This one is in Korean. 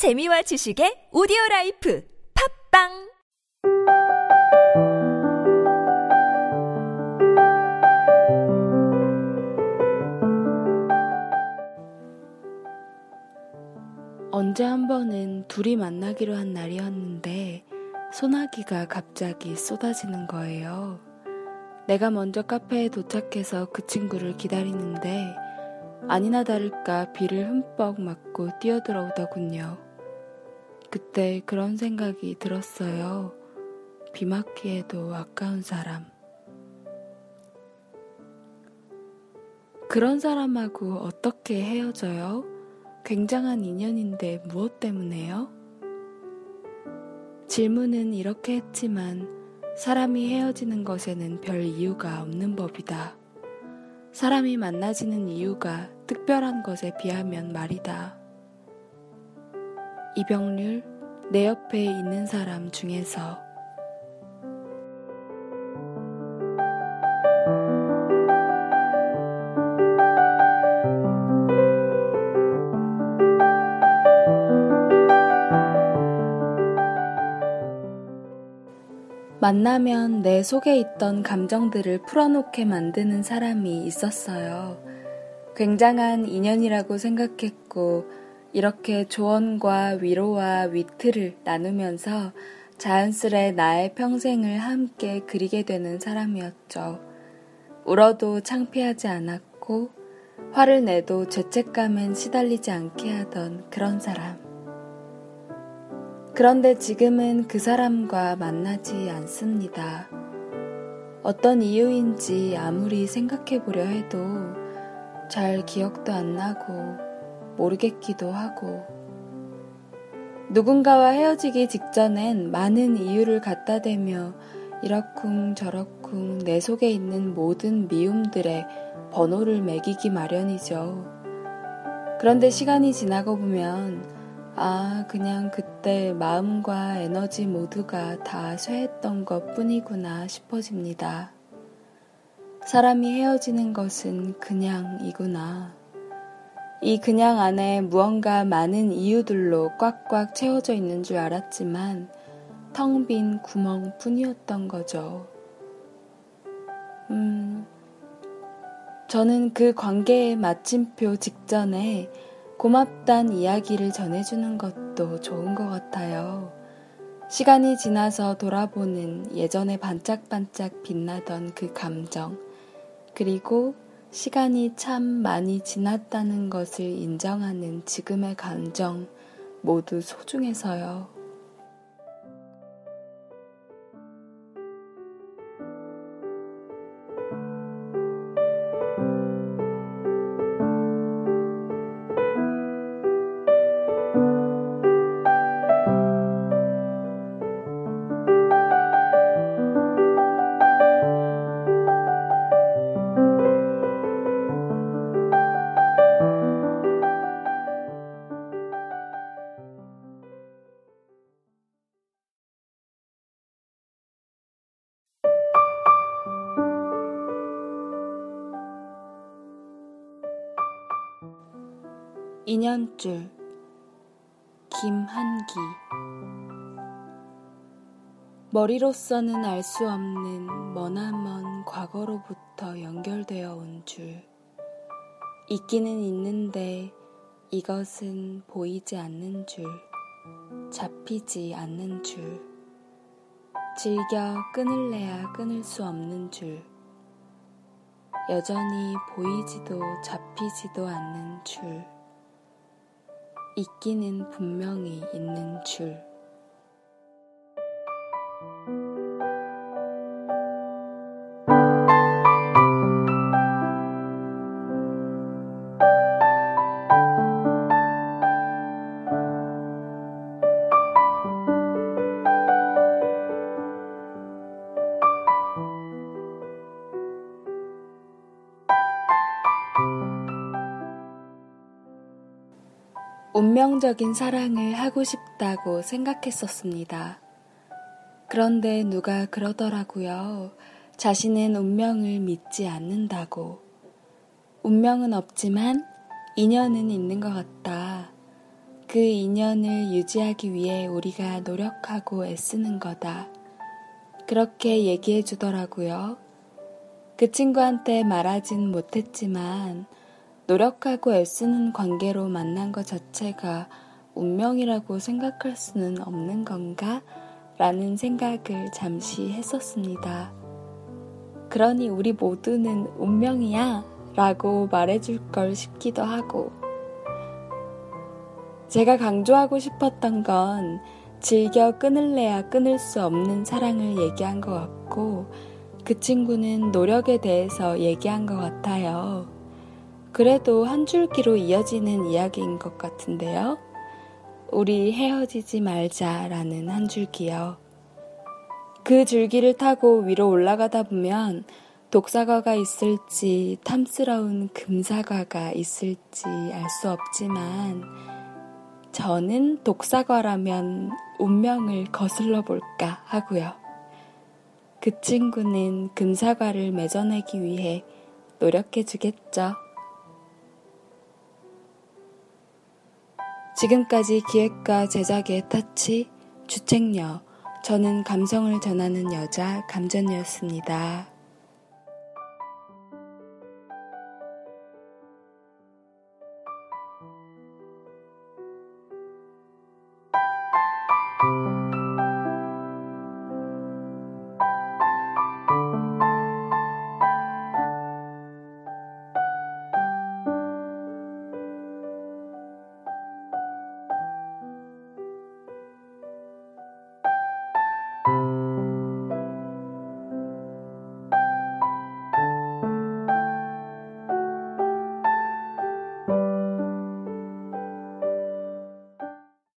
재미와 지식의 오디오 라이프 팟빵 언제 한 번은 둘이 만나기로 한 날이었는데 소나기가 갑자기 쏟아지는 거예요. 내가 먼저 카페에 도착해서 그 친구를 기다리는데 아니나 다를까 비를 흠뻑 맞고 뛰어들어오더군요. 그때 그런 생각이 들었어요. 비 맞기에도 아까운 사람. 그런 사람하고 어떻게 헤어져요? 굉장한 인연인데 무엇 때문에요? 질문은 이렇게 했지만 사람이 헤어지는 것에는 별 이유가 없는 법이다. 사람이 만나지는 이유가 특별한 것에 비하면 말이다. 이병률, 내 옆에 있는 사람 중에서 만나면 내 속에 있던 감정들을 풀어놓게 만드는 사람이 있었어요. 굉장한 인연이라고 생각했고, 이렇게 조언과 위로와 위트를 나누면서 자연스레 나의 평생을 함께 그리게 되는 사람이었죠. 울어도 창피하지 않았고, 화를 내도 죄책감엔 시달리지 않게 하던 그런 사람. 그런데 지금은 그 사람과 만나지 않습니다. 어떤 이유인지 아무리 생각해 보려 해도 잘 기억도 안 나고 모르겠기도 하고 누군가와 헤어지기 직전엔 많은 이유를 갖다 대며 이러쿵 저러쿵 내 속에 있는 모든 미움들의 번호를 매기기 마련이죠. 그런데 시간이 지나고 보면 아, 그냥 그때 마음과 에너지 모두가 다 쇠했던 것 뿐이구나 싶어집니다. 사람이 헤어지는 것은 그냥이구나. 이 그냥 안에 무언가 많은 이유들로 꽉꽉 채워져 있는 줄 알았지만 텅 빈 구멍 뿐이었던 거죠. 음, 저는 그 관계의 마침표 직전에 고맙단 이야기를 전해주는 것도 좋은 것 같아요. 시간이 지나서 돌아보는 예전에 반짝반짝 빛나던 그 감정, 그리고 시간이 참 많이 지났다는 것을 인정하는 지금의 감정 모두 소중해서요. 2년줄 김한기 머리로서는 알 수 없는 머나먼 과거로부터 연결되어 온 줄. 있기는 있는데 이것은 보이지 않는 줄, 잡히지 않는 줄. 즐겨 끊을래야 끊을 수 없는 줄. 여전히 보이지도 잡히지도 않는 줄. 있기는 분명히 있는 줄. 운명적인 사랑을 하고 싶다고 생각했었습니다. 그런데 누가 그러더라고요. 자신은 운명을 믿지 않는다고. 운명은 없지만 인연은 있는 것 같다. 그 인연을 유지하기 위해 우리가 노력하고 애쓰는 거다. 그렇게 얘기해 주더라고요. 그 친구한테 말하진 못했지만 노력하고 애쓰는 관계로 만난 것 자체가 운명이라고 생각할 수는 없는 건가? 라는 생각을 잠시 했었습니다. 그러니 우리 모두는 운명이야 라고 말해줄 걸 싶기도 하고, 제가 강조하고 싶었던 건 즐겨 끊을래야 끊을 수 없는 사랑을 얘기한 것 같고, 그 친구는 노력에 대해서 얘기한 것 같아요. 그래도 한 줄기로 이어지는 이야기인 것 같은데요. 우리 헤어지지 말자라는 한 줄기요. 그 줄기를 타고 위로 올라가다 보면 독사과가 있을지 탐스러운 금사과가 있을지 알 수 없지만 저는 독사과라면 운명을 거슬러 볼까 하고요. 그 친구는 금사과를 맺어내기 위해 노력해 주겠죠. 지금까지 기획과 제작의 타치, 주책녀, 저는 감성을 전하는 여자 감전이었습니다.